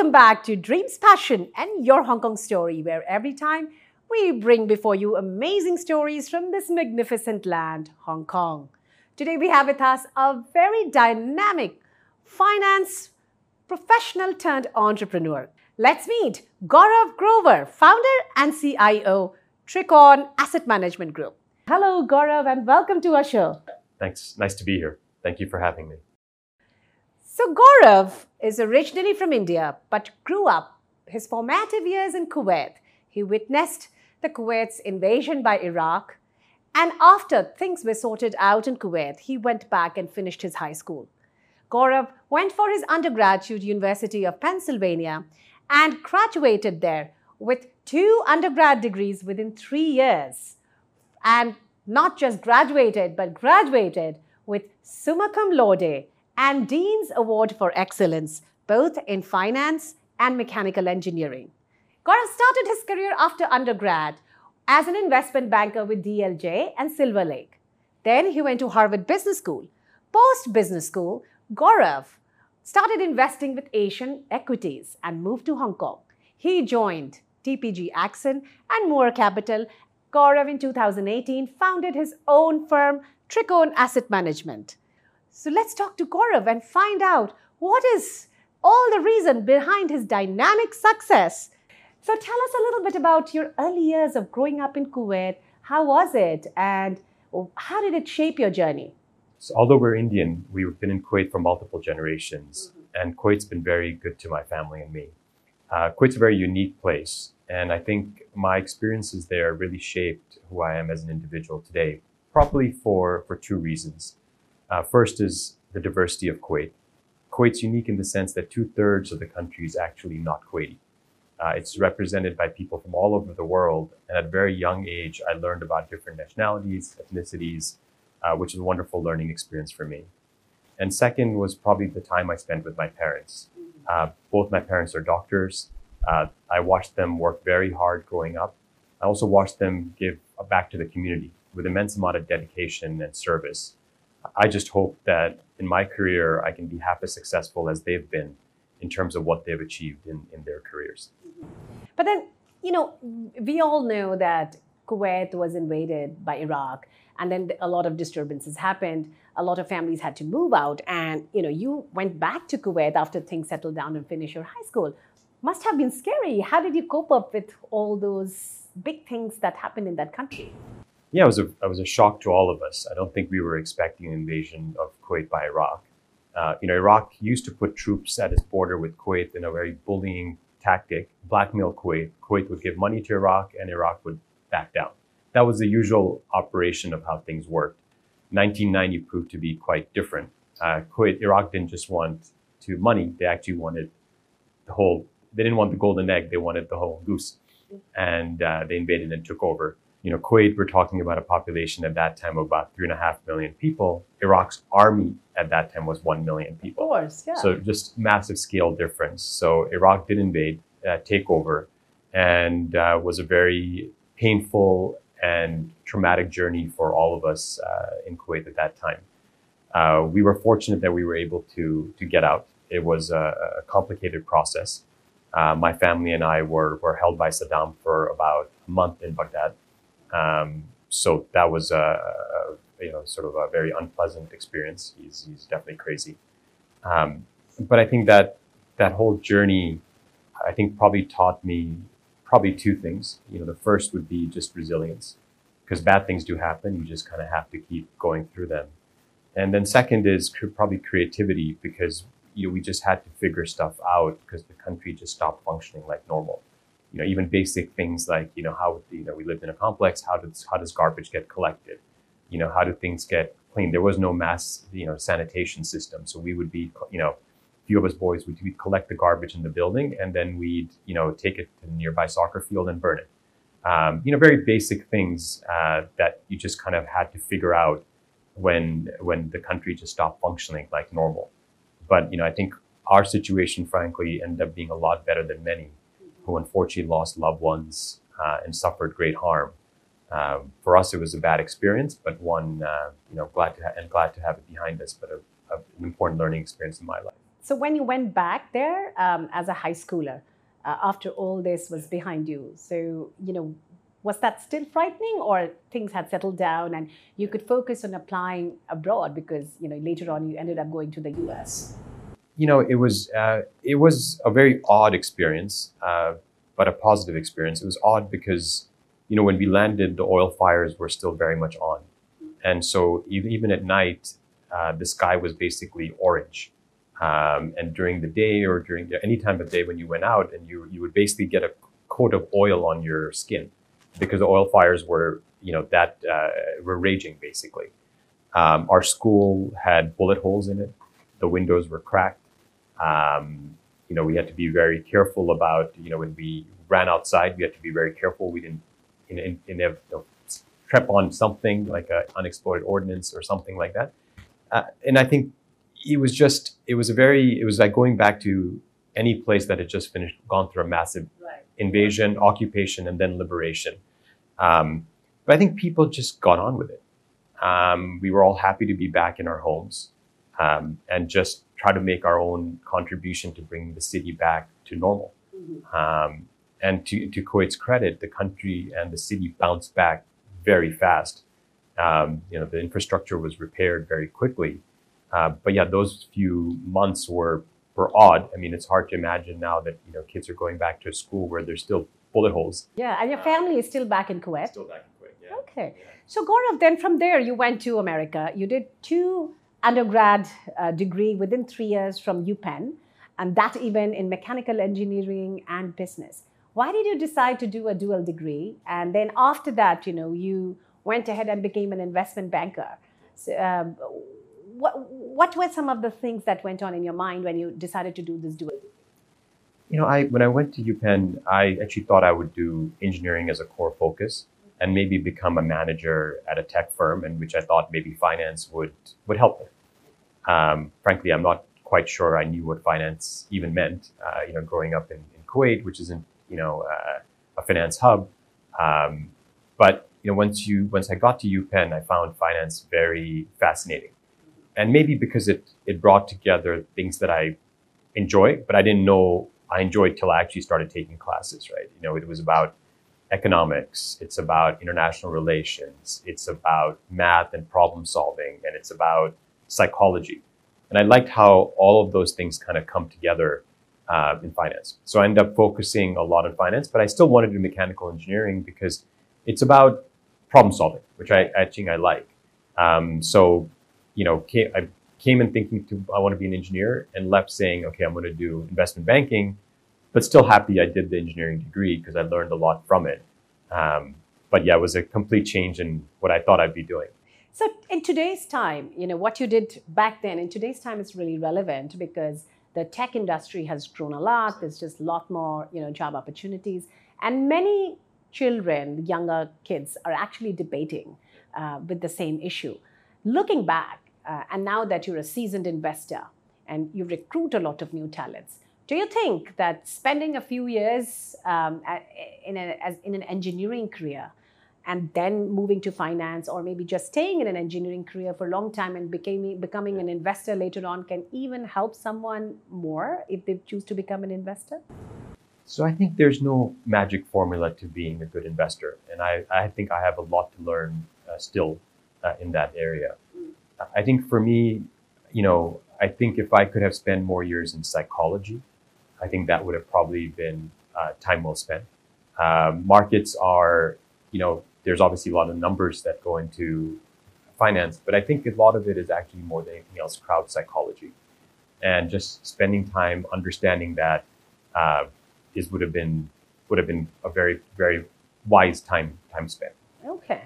Welcome back to Dreams, Passion, and Your Hong Kong Story, where every time we bring before you amazing stories from this magnificent land, Hong Kong. Today we have with us a very dynamic finance professional turned entrepreneur. Let's meet Gaurav Grover, founder and CIO, Trikon Asset Management Group. Hello, Gaurav, and welcome to our show. Thanks. Nice to be here. Thank you for having me. So, Gaurav is originally from India but grew up his formative years in Kuwait. He witnessed the Kuwait's invasion by Iraq, and after things were sorted out in Kuwait, he went back and finished his high school. Gaurav went for his undergraduate University of Pennsylvania and graduated there with two undergrad degrees within three years. And not just graduated, but graduated with summa cum laude and Dean's Award for Excellence, both in finance and mechanical engineering. Gaurav started his career after undergrad as an investment banker with DLJ and Silver Lake. Then he went to Harvard Business School. Post business school, Gaurav started investing with Asian equities and moved to Hong Kong. He joined TPG Axon and Moore Capital. Gaurav in 2018 founded his own firm, Trikon Asset Management. So let's talk to Gaurav and find out what is all the reason behind his dynamic success. So tell us a little bit about your early years of growing up in Kuwait. How was it and how did it shape your journey? So although we're Indian, we've been in Kuwait for multiple generations, mm-hmm. and Kuwait's been very good to my family and me. Uh, Kuwait's a very unique place, and I think my experiences there really shaped who I am as an individual today, probably for, for two reasons. Uh, first is the diversity of Kuwait. Kuwait's unique in the sense that two thirds of the country is actually not Kuwaiti. Uh, it's represented by people from all over the world. And at a very young age, I learned about different nationalities, ethnicities, uh, which is a wonderful learning experience for me. And second was probably the time I spent with my parents. Uh, both my parents are doctors. Uh, I watched them work very hard growing up. I also watched them give back to the community with immense amount of dedication and service. I just hope that in my career, I can be half as successful as they've been in terms of what they've achieved in, in their careers. But then, you know, we all know that Kuwait was invaded by Iraq, and then a lot of disturbances happened. A lot of families had to move out, and you know, you went back to Kuwait after things settled down and finished your high school. Must have been scary. How did you cope up with all those big things that happened in that country? Yeah, it was a it was a shock to all of us. I don't think we were expecting an invasion of Kuwait by Iraq. Uh, you know, Iraq used to put troops at its border with Kuwait in a very bullying tactic, blackmail Kuwait. Kuwait would give money to Iraq, and Iraq would back down. That was the usual operation of how things worked. 1990 proved to be quite different. Uh, Kuwait, Iraq didn't just want to money; they actually wanted the whole. They didn't want the golden egg; they wanted the whole goose, and uh, they invaded and took over you know, Kuwait, we're talking about a population at that time of about three and a half million people. Iraq's army at that time was one million people. Of course, yeah. So just massive scale difference. So Iraq did invade, uh, take over, and uh, was a very painful and traumatic journey for all of us uh, in Kuwait at that time. Uh, we were fortunate that we were able to to get out. It was a, a complicated process. Uh, my family and I were, were held by Saddam for about a month in Baghdad. Um, so that was a, a, you know sort of a very unpleasant experience. He's he's definitely crazy. Um, but I think that that whole journey, I think probably taught me probably two things. You know, the first would be just resilience, because bad things do happen. You just kind of have to keep going through them. And then second is probably creativity, because you know we just had to figure stuff out because the country just stopped functioning like normal you know, even basic things like, you know, how, you know, we lived in a complex, how does, how does garbage get collected? You know, how do things get cleaned? There was no mass, you know, sanitation system. So we would be, you know, a few of us boys would we'd collect the garbage in the building and then we'd, you know, take it to the nearby soccer field and burn it. Um, you know, very basic things uh, that you just kind of had to figure out when when the country just stopped functioning like normal. But you know, I think our situation, frankly, ended up being a lot better than many who unfortunately lost loved ones uh, and suffered great harm. Um, for us, it was a bad experience, but one uh, you know glad to ha- and glad to have it behind us, but a, a, an important learning experience in my life. So when you went back there um, as a high schooler, uh, after all this was behind you, so you know, was that still frightening, or things had settled down and you could focus on applying abroad because you know later on you ended up going to the U.S. You know, it was uh, it was a very odd experience, uh, but a positive experience. It was odd because you know when we landed, the oil fires were still very much on, and so even at night, uh, the sky was basically orange. Um, and during the day or during any time of day when you went out and you, you would basically get a coat of oil on your skin because the oil fires were, you know, that uh, were raging basically. Um, our school had bullet holes in it. The windows were cracked. Um, you know, we had to be very careful about, you know, when we ran outside, we had to be very careful. We didn't, in, in, in, you know, trip on something like an unexploded ordnance or something like that. Uh, and I think it was just it was a very it was like going back to any place that had just finished gone through a massive Right. invasion, occupation, and then liberation. Um, but I think people just got on with it. Um, we were all happy to be back in our homes um, and just try to make our own contribution to bring the city back to normal. Um, and to, to Kuwait's credit, the country and the city bounced back very fast. Um, you know, the infrastructure was repaired very quickly. Uh, but yeah, those few months were were odd. I mean, it's hard to imagine now that you know kids are going back to a school where there's still bullet holes. Yeah, and your family is still back in Kuwait. Still back in Kuwait, yeah. Okay. So Gaurav, then from there you went to America. You did two undergrad uh, degree within three years from UPenn, and that even in mechanical engineering and business. Why did you decide to do a dual degree? And then after that, you know, you went ahead and became an investment banker. So, um, what, what were some of the things that went on in your mind when you decided to do this dual? You know, I when I went to UPenn, I actually thought I would do engineering as a core focus and maybe become a manager at a tech firm, and which I thought maybe finance would would help. Um, frankly, I'm not quite sure I knew what finance even meant. Uh, you know, growing up in, in Kuwait, which isn't you know uh, a finance hub, um, but you know once you once I got to UPenn, I found finance very fascinating, and maybe because it it brought together things that I enjoy, but I didn't know I enjoyed till I actually started taking classes. Right, you know, it was about economics, it's about international relations, it's about math and problem solving, and it's about psychology. And I liked how all of those things kind of come together uh, in finance. So I ended up focusing a lot on finance, but I still wanted to do mechanical engineering because it's about problem solving, which I, think I like. Um, so, you know, came, I came in thinking to I want to be an engineer and left saying, okay, I'm going to do investment banking, but still happy I did the engineering degree because I learned a lot from it. Um, but yeah, it was a complete change in what I thought I'd be doing. So in today's time, you know, what you did back then, in today's time is really relevant because the tech industry has grown a lot. There's just a lot more, you know, job opportunities. And many children, younger kids, are actually debating uh, with the same issue. Looking back, uh, and now that you're a seasoned investor and you recruit a lot of new talents, do you think that spending a few years um, in, a, as, in an engineering career and then moving to finance or maybe just staying in an engineering career for a long time and becoming, becoming an investor later on can even help someone more if they choose to become an investor? So I think there's no magic formula to being a good investor. And I, I think I have a lot to learn uh, still uh, in that area. I think for me, you know, I think if I could have spent more years in psychology, I think that would have probably been uh, time well spent. Um, markets are, you know, there's obviously a lot of numbers that go into finance, but I think a lot of it is actually more than anything else crowd psychology, and just spending time understanding that uh, is would have been would have been a very very wise time time spent. Okay.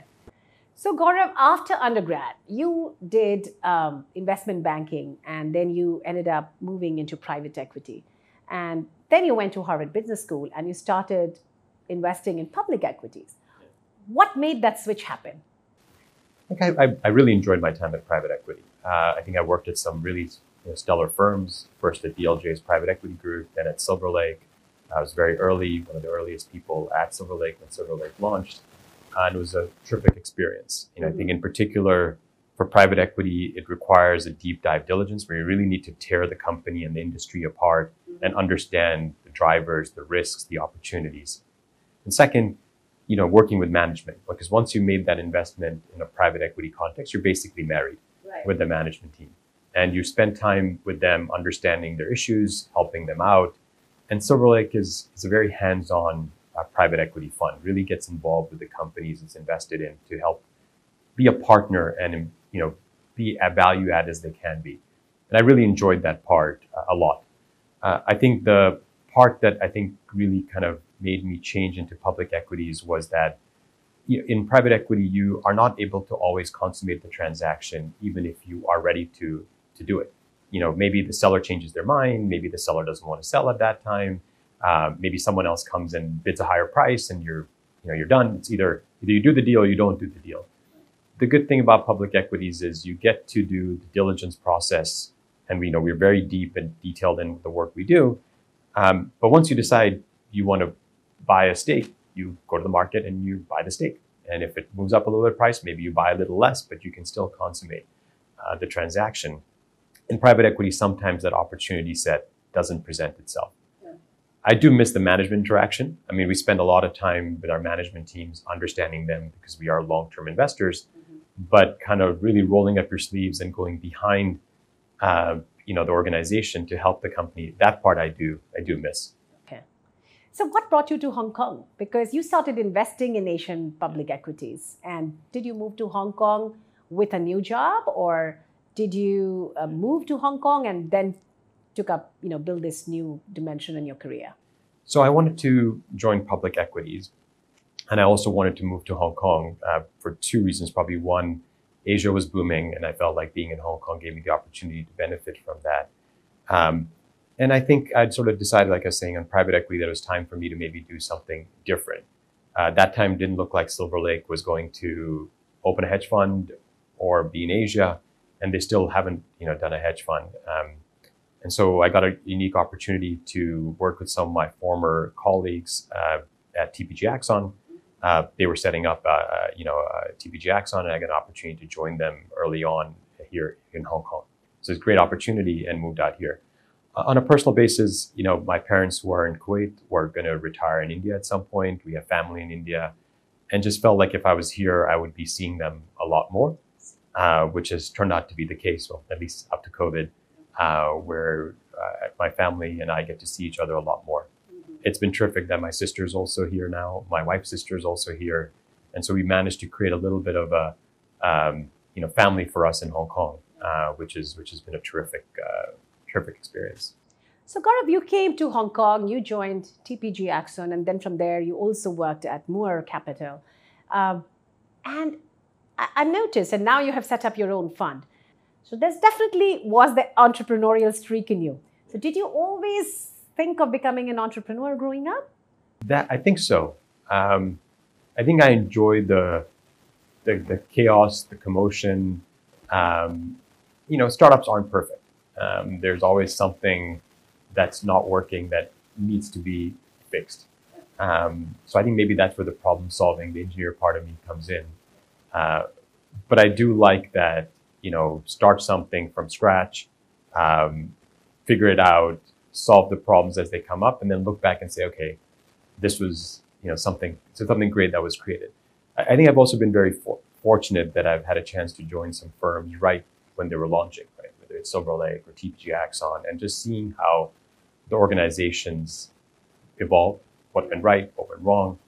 So, Gaurav, after undergrad, you did um, investment banking and then you ended up moving into private equity. And then you went to Harvard Business School and you started investing in public equities. What made that switch happen? I think I, I, I really enjoyed my time at private equity. Uh, I think I worked at some really you know, stellar firms, first at DLJ's private equity group, then at Silver Lake. I was very early, one of the earliest people at Silver Lake when Silver Lake launched. Uh, and it was a terrific experience. You know, I think in particular, For private equity, it requires a deep dive diligence where you really need to tear the company and the industry apart and understand the drivers, the risks, the opportunities. And second, you know, working with management because once you made that investment in a private equity context, you're basically married Right. with the management team. And you spend time with them understanding their issues, helping them out. And Silver Lake is, is a very hands on uh, private equity fund, really gets involved with the companies it's invested in to help be a partner and you know be as value add as they can be. And I really enjoyed that part uh, a lot. Uh, I think the part that I think really kind of made me change into public equities was that in private equity, you are not able to always consummate the transaction, even if you are ready to to do it. You know, maybe the seller changes their mind, maybe the seller doesn't want to sell at that time, um, maybe someone else comes and bids a higher price, and you're you know you're done. It's either either you do the deal or you don't do the deal. The good thing about public equities is you get to do the diligence process, and we know we're very deep and detailed in the work we do. Um, but once you decide you want to buy a stake, you go to the market and you buy the stake. And if it moves up a little bit price, maybe you buy a little less, but you can still consummate uh, the transaction. In private equity, sometimes that opportunity set doesn't present itself. Yeah. I do miss the management interaction. I mean, we spend a lot of time with our management teams, understanding them because we are long-term investors, but kind of really rolling up your sleeves and going behind, uh, you know, the organization to help the company. That part I do, I do miss. Okay. So, what brought you to Hong Kong? Because you started investing in Asian public equities. And did you move to Hong Kong with a new job, or did you uh, move to Hong Kong and then took up, you know, build this new dimension in your career? So I wanted to join public equities, and I also wanted to move to Hong Kong uh, for two reasons. Probably one, Asia was booming, and I felt like being in Hong Kong gave me the opportunity to benefit from that. Um, and I think I'd sort of decided, like I was saying, on private equity, that it was time for me to maybe do something different. Uh, that time didn't look like Silver Lake was going to open a hedge fund or be in Asia, and they still haven't, you know, done a hedge fund. Um, and so I got a unique opportunity to work with some of my former colleagues uh, at TPG Axon. Uh, they were setting up, uh, uh, you know, uh, TPG Axon, and I got an opportunity to join them early on here in Hong Kong. So it's a great opportunity, and moved out here. Uh, on a personal basis, you know, my parents who are in Kuwait were going to retire in India at some point. We have family in India, and just felt like if I was here, I would be seeing them a lot more, which has turned out to be the case. Well, at least up to COVID, where my family and I get to see each other a lot more. It's been terrific that my sister's also here now. My wife's sister is also here, and so we managed to create a little bit of a, um, you know, family for us in Hong Kong, uh, which is which has been a terrific uh, terrific experience. So, Gaurav, you came to Hong Kong, you joined TPG Axon, and then from there you also worked at Moore Capital. Um, and I, I noticed, and now you have set up your own fund. So, there's definitely was the entrepreneurial streak in you. So, did you always think of becoming an entrepreneur growing up? That I think so. Um, I think I enjoy the, the the chaos, the commotion. Um, you know, startups aren't perfect. Um, there's always something that's not working that needs to be fixed. Um, so I think maybe that's where the problem solving, the engineer part of me comes in. Uh, but I do like that, you know, start something from scratch, um, figure it out, solve the problems as they come up, and then look back and say, okay, this was, you know, something, so something great that was created. I, I think I've also been very for- fortunate that I've had a chance to join some firms right when they were launching, right? Whether it's Silver Lake or TPG Axon, and just seeing how the organizations evolve, what went right, what went wrong,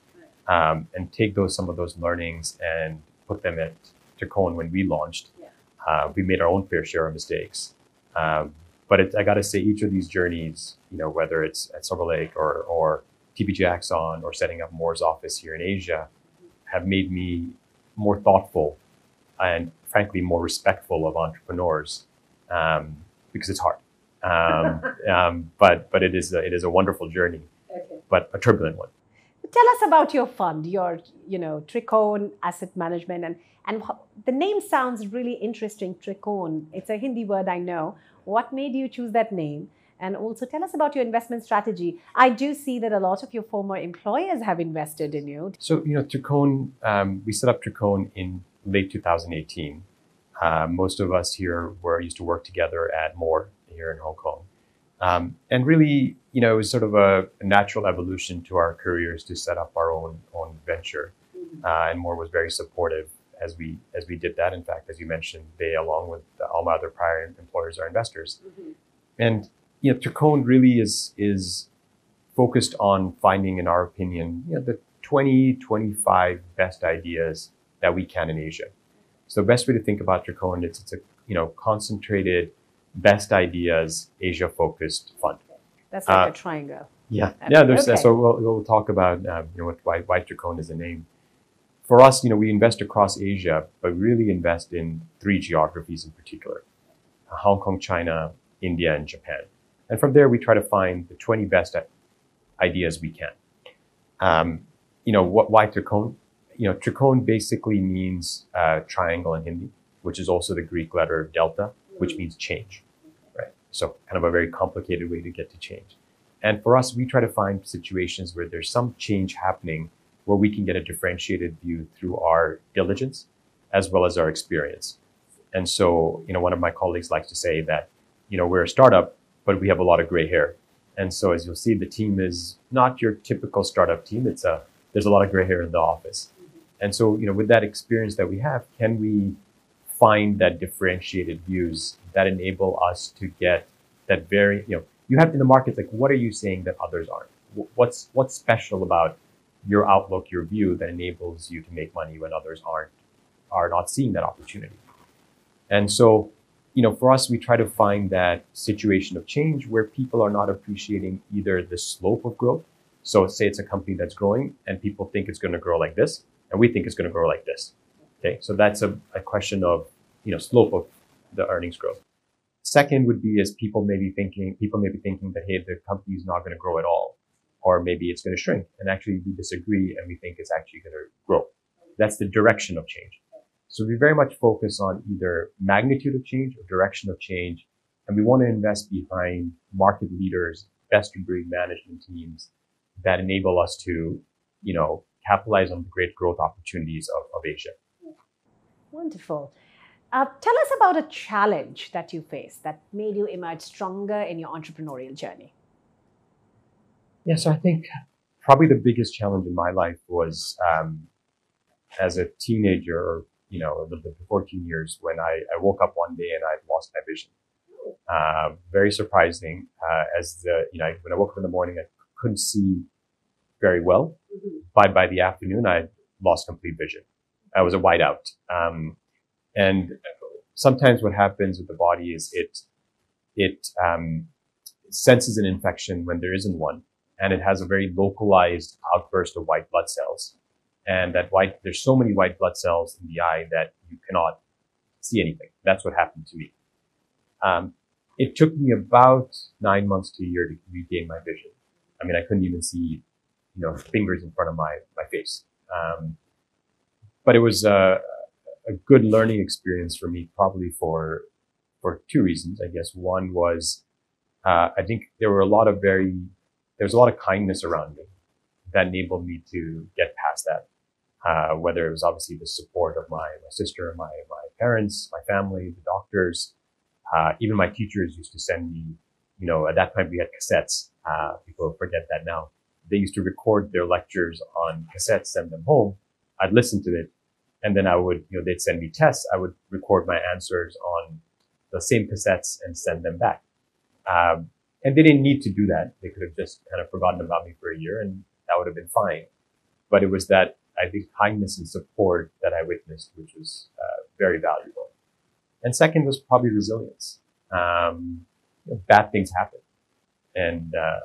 um, and take those some of those learnings and put them at Trikon when we launched. Yeah. Uh, we made our own fair share of mistakes. Um, but it, I got to say, each of these journeys, you know, whether it's at Silver Lake or, or TPG Axon or setting up Moore's office here in Asia, have made me more thoughtful and frankly more respectful of entrepreneurs um, because it's hard. Um, um, but but it is a, it is a wonderful journey, Okay. but a turbulent one. Tell us about your fund, your you know Trikon Asset Management, and and the name sounds really interesting. Trikon, it's a Hindi word I know. What made you choose that name? And also tell us about your investment strategy. I do see that a lot of your former employers have invested in you. So you know, Trikon, um, we set up Trikon in late 2018. Uh, most of us here were used to work together at Moore here in Hong Kong. Um, and really, you know, it was sort of a, a, natural evolution to our careers to set up our own own venture. Uh, and Moore was very supportive as we as we did that. In fact, as you mentioned, they, along with all my other prior employers, are investors. Mm-hmm. And you know, Trikon really is is focused on finding, in our opinion, you know, the 20, 25 best ideas that we can in Asia. So the best way to think about Trikon is it's a you know concentrated best ideas Asia focused fund. That's like uh, a triangle. Yeah, yeah. There's okay. so we'll, we'll talk about um, you know why why Trikon is a name. For us, you know, we invest across Asia, but really invest in three geographies in particular: Hong Kong, China, India, and Japan. And from there, we try to find the 20 best ideas we can. Um, you know, what, why Trikon? You know, Trikon basically means uh, triangle in Hindi, which is also the Greek letter delta, which means change? So kind of a very complicated way to get to change. And for us, we try to find situations where there's some change happening where we can get a differentiated view through our diligence as well as our experience. And so, you know, one of my colleagues likes to say that, you know, we're a startup, but we have a lot of gray hair. And so as you'll see, the team is not your typical startup team. It's a, there's a lot of gray hair in the office. And so, you know, with that experience that we have, can we find that differentiated views that enable us to get that very, you know, you have in the markets, like, what are you saying that others aren't? What's, what's special about your outlook, your view that enables you to make money when others aren't, are not seeing that opportunity? And so, you know, for us, we try to find that situation of change where people are not appreciating either the slope of growth. So say it's a company that's growing and people think it's going to grow like this, and we think it's going to grow like this. Okay. So that's a, a question of, you know, slope of the earnings growth. Second would be as people may be thinking, people may be thinking that, hey, the company is not going to grow at all, or maybe it's going to shrink. And actually we disagree and we think it's actually going to grow. That's the direction of change. So we very much focus on either magnitude of change or direction of change. And we want to invest behind market leaders, best of breed management teams that enable us to, you know, capitalize on the great growth opportunities of, of Asia. Wonderful. Uh, tell us about a challenge that you faced that made you emerge stronger in your entrepreneurial journey. Yeah, so I think probably the biggest challenge in my life was um, as a teenager or you know, a little bit before teen years when I, I woke up one day and I lost my vision. Uh, very surprising. Uh, as the, you know, when I woke up in the morning, I couldn't see very well. Mm-hmm. By, by the afternoon, I lost complete vision. I was a whiteout. Um, and sometimes what happens with the body is it, it, um, senses an infection when there isn't one. And it has a very localized outburst of white blood cells and that white, there's so many white blood cells in the eye that you cannot see anything. That's what happened to me. Um, it took me about nine months to a year to regain my vision. I mean, I couldn't even see, you know, fingers in front of my, my face. Um, but it was a, a good learning experience for me, probably for, for two reasons, I guess. One was, uh, I think there were a lot of very, there was a lot of kindness around me that enabled me to get past that uh, whether it was obviously the support of my, my sister, my, my parents, my family, the doctors, uh, even my teachers used to send me, you know, at that time we had cassettes. Uh, people forget that now. They used to record their lectures on cassettes, send them home. I'd listen to it. And then I would, you know, they'd send me tests. I would record my answers on the same cassettes and send them back. Um, and they didn't need to do that. They could have just kind of forgotten about me for a year and that would have been fine. But it was that I think kindness and support that I witnessed, which was uh, very valuable. And second was probably resilience. Um, you know, bad things happen, and uh,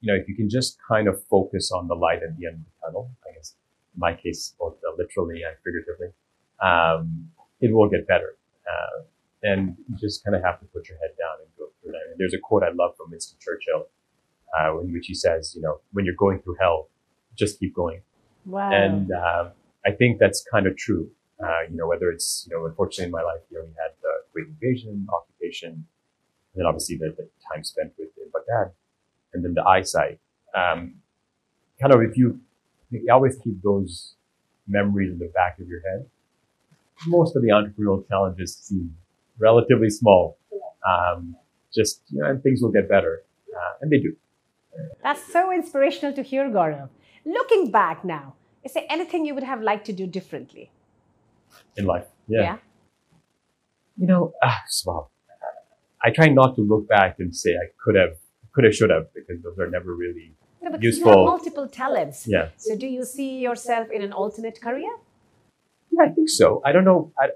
you know if you can just kind of focus on the light at the end of the tunnel, my case both uh, literally and figuratively, um, it will get better. Uh, and you just kind of have to put your head down and go through it. And there's a quote I love from Winston Churchill, uh, in which he says, you know, when you're going through hell, just keep going. Wow. And uh, I think that's kind of true. Uh, you know, whether it's, you know, unfortunately in my life, you know, we had the Kuwait invasion, occupation, and then obviously the, the time spent with in Baghdad, and then the eyesight. Um, kind of if you, you always keep those memories in the back of your head, most of the entrepreneurial challenges seem relatively small. Um, just you know, and things will get better, uh, and they do. That's so inspirational to hear, Gaurav. Looking back now, is there anything you would have liked to do differently? In life, yeah. You know, uh, well, I try not to look back and say I could have, could have, should have, because those are never really No, but Useful. you have multiple talents. Yeah. So do you see yourself in an alternate career? Yeah, I think so. I don't know. I,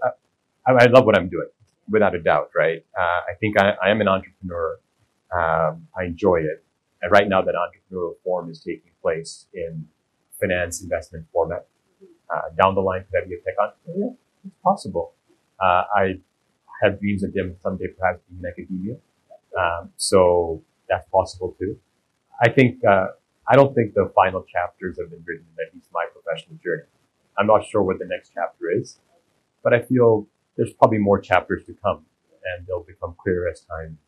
I, I love what I'm doing, without a doubt, right? Uh, I think I, I am an entrepreneur. Um, I enjoy it. And right now, that entrepreneurial form is taking place in finance investment format. Uh, down the line, could I be a tech entrepreneur? Yeah, it's possible. Uh, I have dreams of them someday perhaps being in academia. Um, so that's possible too. I think, uh, I don't think the final chapters have been written in at least my professional journey. I'm not sure what the next chapter is, but I feel there's probably more chapters to come and they'll become clearer as time,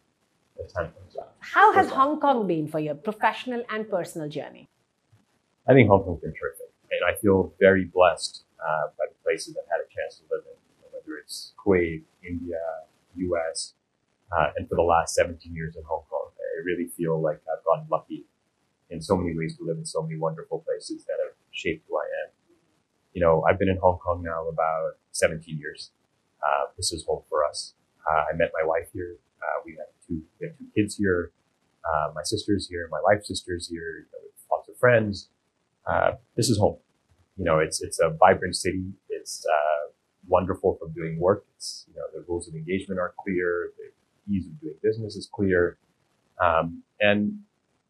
as time comes on. How has Hong Kong been for your professional and personal journey? I think Hong Kong's been terrific, and I feel very blessed uh, by the places I've had a chance to live in, whether it's Kuwait, India, U.S., uh, and for the last 17 years in Hong Kong. I really feel like I've gotten lucky in so many ways to live in so many wonderful places that have shaped who I am. You know, I've been in Hong Kong now about 17 years. Uh, this is home for us. Uh, I met my wife here. Uh, we have two, we have two kids here. Uh, my sister's here. My wife's sister's here. You know, lots of friends. Uh, this is home. You know, it's it's a vibrant city. It's uh, wonderful for doing work. It's you know the rules of engagement are clear. The ease of doing business is clear, um, and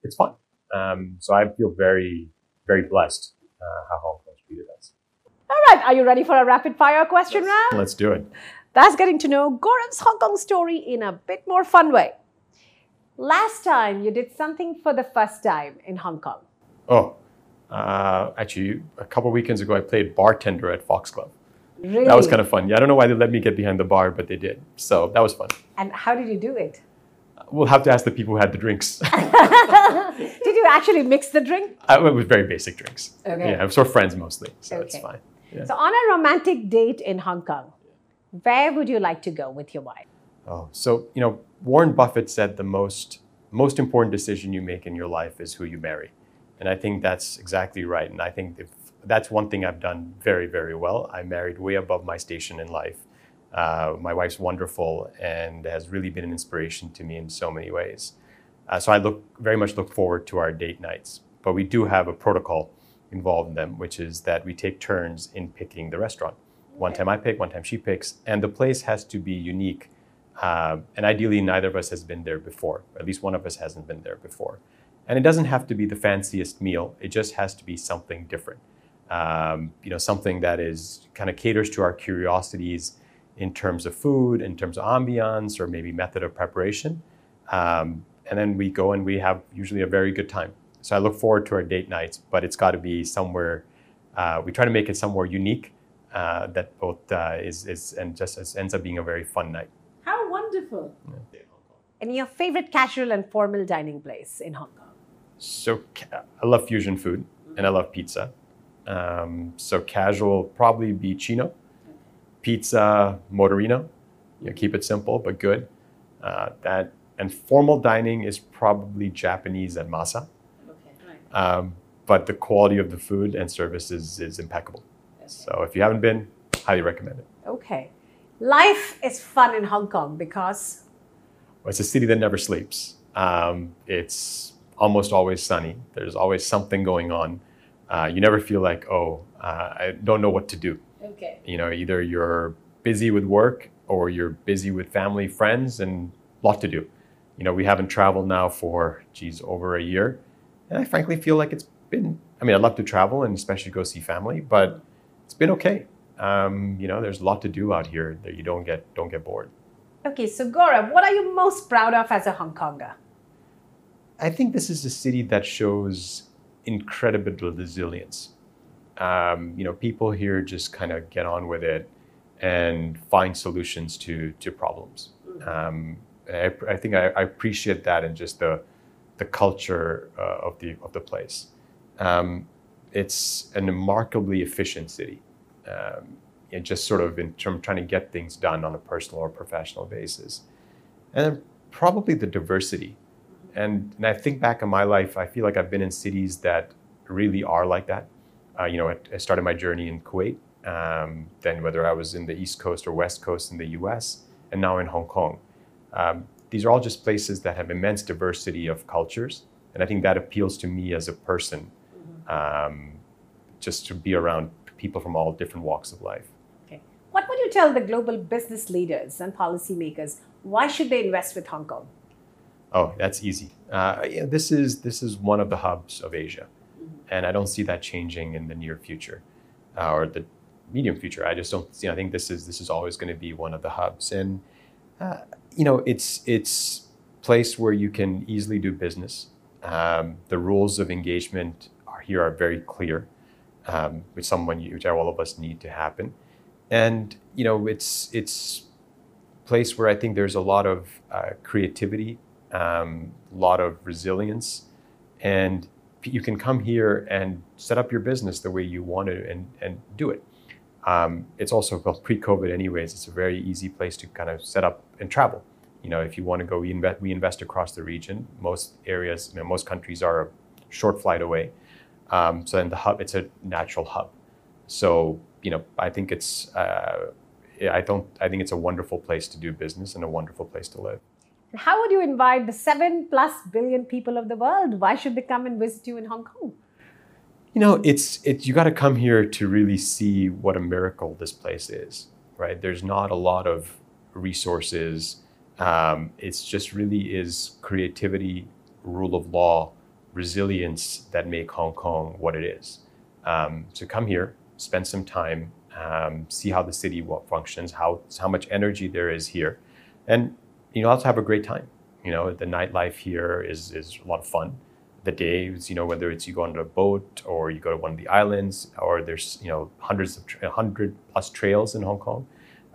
it's fun. Um, so I feel very very blessed uh, how Hong Kong's treated us. All right, are you ready for a rapid fire question round? Let's do it. That's getting to know Gaurav's Hong Kong story in a bit more fun way. Last time you did something for the first time in Hong Kong. Oh, uh, actually, a couple weekends ago, I played bartender at Foxglove. Really? That was kind of fun. Yeah, I don't know why they let me get behind the bar, but they did. So that was fun. And how did you do it? We'll have to ask the people who had the drinks. did you actually mix the drink? Uh, it was very basic drinks. Okay. Yeah, for friends mostly, so it's fine. Yeah. So, on a romantic date in Hong Kong, where would you like to go with your wife? Oh, so you know, Warren Buffett said the most most important decision you make in your life is who you marry, and I think that's exactly right. And I think if that's one thing I've done very very well. I married way above my station in life. Uh, my wife's wonderful and has really been an inspiration to me in so many ways. Uh, so I look very much look forward to our date nights. But we do have a protocol involved in them, which is that we take turns in picking the restaurant. One time I pick, one time she picks, and the place has to be unique. Uh, and ideally, neither of us has been there before. or At least one of us hasn't been there before. And it doesn't have to be the fanciest meal. It just has to be something different. Um, you know, something that is kind of caters to our curiosities in terms of food, in terms of ambiance, or maybe method of preparation. Um, and then we go and we have usually a very good time. So I look forward to our date nights, but it's got to be somewhere. Uh, we try to make it somewhere unique uh, that both uh, is, is and just as ends up being a very fun night. How wonderful. And your favorite casual and formal dining place in Hong Kong? So ca- I love fusion food and I love pizza. Um, so casual probably be Chino, pizza Motorino. You know, keep it simple but good. Uh, that and formal dining is probably Japanese at Masa. Okay, right. Um, but the quality of the food and service is, is impeccable. So if you haven't been, highly recommend it. Okay. Life is fun in Hong Kong because Well, It's a city that never sleeps. Um, it's almost always sunny. There's always something going on. Uh, you never feel like, oh, uh, I don't know what to do. okay. You know, either you're busy with work or you're busy with family, friends, and a lot to do. You know, we haven't traveled now for, geez, over a year. And I frankly feel like it's been, I mean, I'd love to travel and especially go see family, but it's been okay. Um, you know, there's a lot to do out here that you don't get, don't get bored. Okay, so Gaurav, what are you most proud of as a Hong Konger? I think this is a city that shows incredible resilience. Um, you know, people here just kind of get on with it and find solutions to to problems. Um, I, I think I, I appreciate that and just the the culture uh, of the of the place. Um, it's a remarkably efficient city. Um, and just sort of in terms of trying to get things done on a personal or professional basis. And probably the diversity. And, and I think back in my life, I feel like I've been in cities that really are like that. Uh, you know, I, I, started my journey in Kuwait, um, then whether I was in the East Coast or West Coast in the US, and now in Hong Kong. Um, these are all just places that have immense diversity of cultures. And I think that appeals to me as a person, um, just to be around people from all different walks of life. Okay. What would you tell the global business leaders and policymakers? Why should they invest with Hong Kong? Oh, that's easy. Uh, yeah, this is this is one of the hubs of Asia, mm-hmm. and I don't see that changing in the near future, uh, or the medium future. I just don't see. I think this is this is always going to be one of the hubs, and uh, you know, it's it's place where you can easily do business. Um, the rules of engagement are here are very clear, um, which someone which all of us need to happen, and you know, it's it's place where I think there's a lot of uh, creativity, a um, lot of resilience, and you can come here and set up your business the way you want to and, and do it. Um, it's also well, pre-COVID, anyways. It's a very easy place to kind of set up and travel. You know, if you want to go, we invest, we invest across the region. Most areas, you know, most countries are a short flight away. Um, so in the hub, it's a natural hub. So you know, I think it's, uh, I don't, I think it's a wonderful place to do business and a wonderful place to live. How would you invite the seven plus billion people of the world? Why should they come and visit you in Hong Kong? You know, it's it. You got to come here to really see what a miracle this place is, right? There's not a lot of resources. Um, it's just really is creativity, rule of law, resilience that make Hong Kong what it is. Um, so come here, spend some time, um, see how the city functions, how how much energy there is here, and you know, also have a great time. You know, the nightlife here is is a lot of fun the days, you know, whether it's you go on a boat or you go to one of the islands, or there's you know hundreds of tra- hundred plus trails in Hong Kong,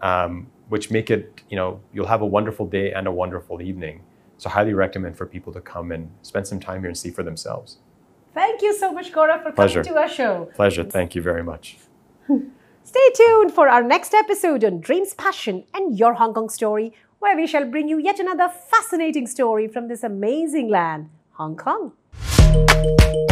um, which make it you know you'll have a wonderful day and a wonderful evening. So highly recommend for people to come and spend some time here and see for themselves. Thank you so much, Gaurav, for Pleasure. coming to our show. Pleasure. Thank you very much. Stay tuned for our next episode on Dreams, Passion, and Your Hong Kong Story, where we shall bring you yet another fascinating story from this amazing land, Hong Kong. thank you